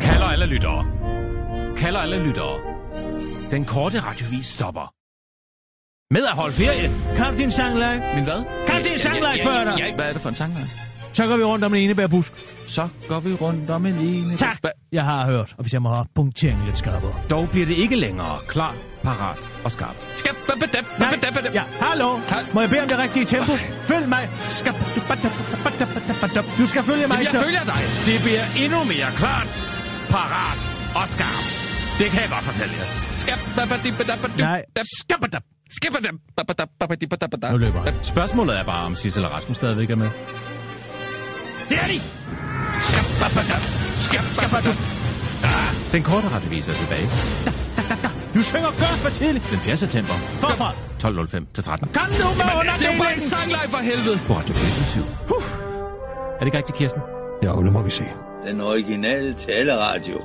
Kalder alle lyttere. Kalder alle lyttere. Den korte radiovis stopper. Med at holde ferie. Kom din sangleg. Men hvad? Kan det en sangleg, spørger jeg dig? Ja, hvad er det for en sangleg? Så går vi rundt om en enebærbusk. Så går vi rundt om en ene... Tak. Jeg har hørt, og hvis jeg må have punkteringen lidt skarpere. Dog bliver det ikke længere klar, parat og skarpt. Skab, Nej, ja, hallo. Må jeg bede om det rigtige tempo? Følg mig. Skab, Du skal følge mig, Jamen, så. jeg følger dig. Det bliver endnu mere klart, parat og skarpt. Det kan jeg godt fortælle jer. Skab, Nej. babadibadabada. Nu løber han. Spørgsmålet er bare, om Sissel og Rasmus stadigvæk er med. Skabadab. Ah, Den korte radiovis er tilbage. Du synger godt for tidligt. Den 4. september. Forfra. 12.05 til 13. Kom nu med Det er jo bare en underdelingen! sangleg for helvede. På Radio 24 Er det ikke rigtigt, Kirsten? Ja, nu må vi se. Den originale taleradio.